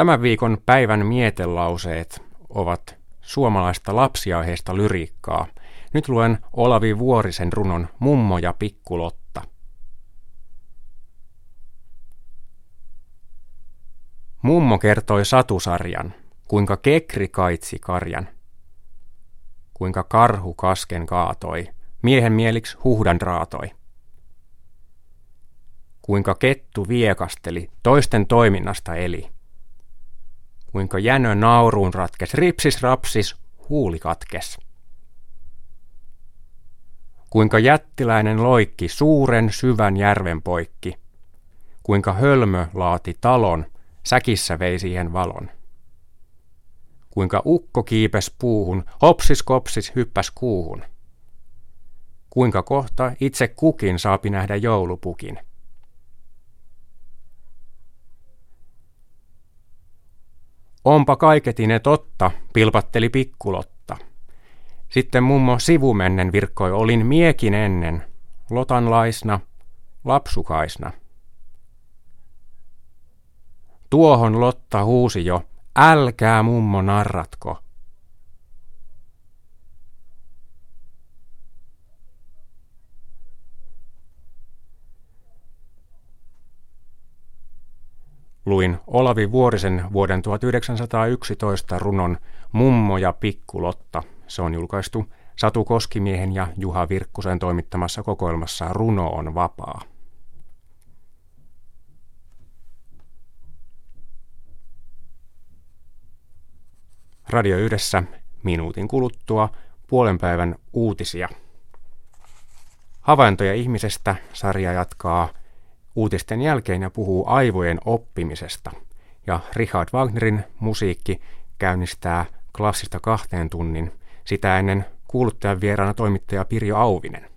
Tämän viikon päivän mietelauseet ovat suomalaista lapsiaiheista lyriikkaa. Nyt luen Olavi Vuorisen runon Mummo ja Pikkulotta. Mummo kertoi satusarjan, kuinka kekri kaitsi karjan, kuinka karhu kasken kaatoi, miehen mieliksi huhdan raatoi kuinka kettu viekasteli, toisten toiminnasta eli. Kuinka jänö nauruun ratkes, ripsis rapsis, huuli katkes. Kuinka jättiläinen loikki suuren syvän järven poikki. Kuinka hölmö laati talon, säkissä vei siihen valon. Kuinka ukko kiipes puuhun, hopsis kopsis hyppäs kuuhun. Kuinka kohta itse kukin saapi nähdä joulupukin – Onpa kaiketine totta, pilpatteli pikkulotta. Sitten mummo sivumennen virkkoi olin miekin ennen, lotanlaisna, lapsukaisna. Tuohon Lotta huusi jo, älkää mummo narratko. Luin Olavi Vuorisen vuoden 1911 runon Mummo ja Pikkulotta. Se on julkaistu Satu Koskimiehen ja Juha Virkkusen toimittamassa kokoelmassa Runo on vapaa. Radio Yhdessä minuutin kuluttua puolen päivän uutisia. Havaintoja ihmisestä sarja jatkaa uutisten jälkeen ja puhuu aivojen oppimisesta. Ja Richard Wagnerin musiikki käynnistää klassista kahteen tunnin. Sitä ennen kuuluttajan vieraana toimittaja Pirjo Auvinen.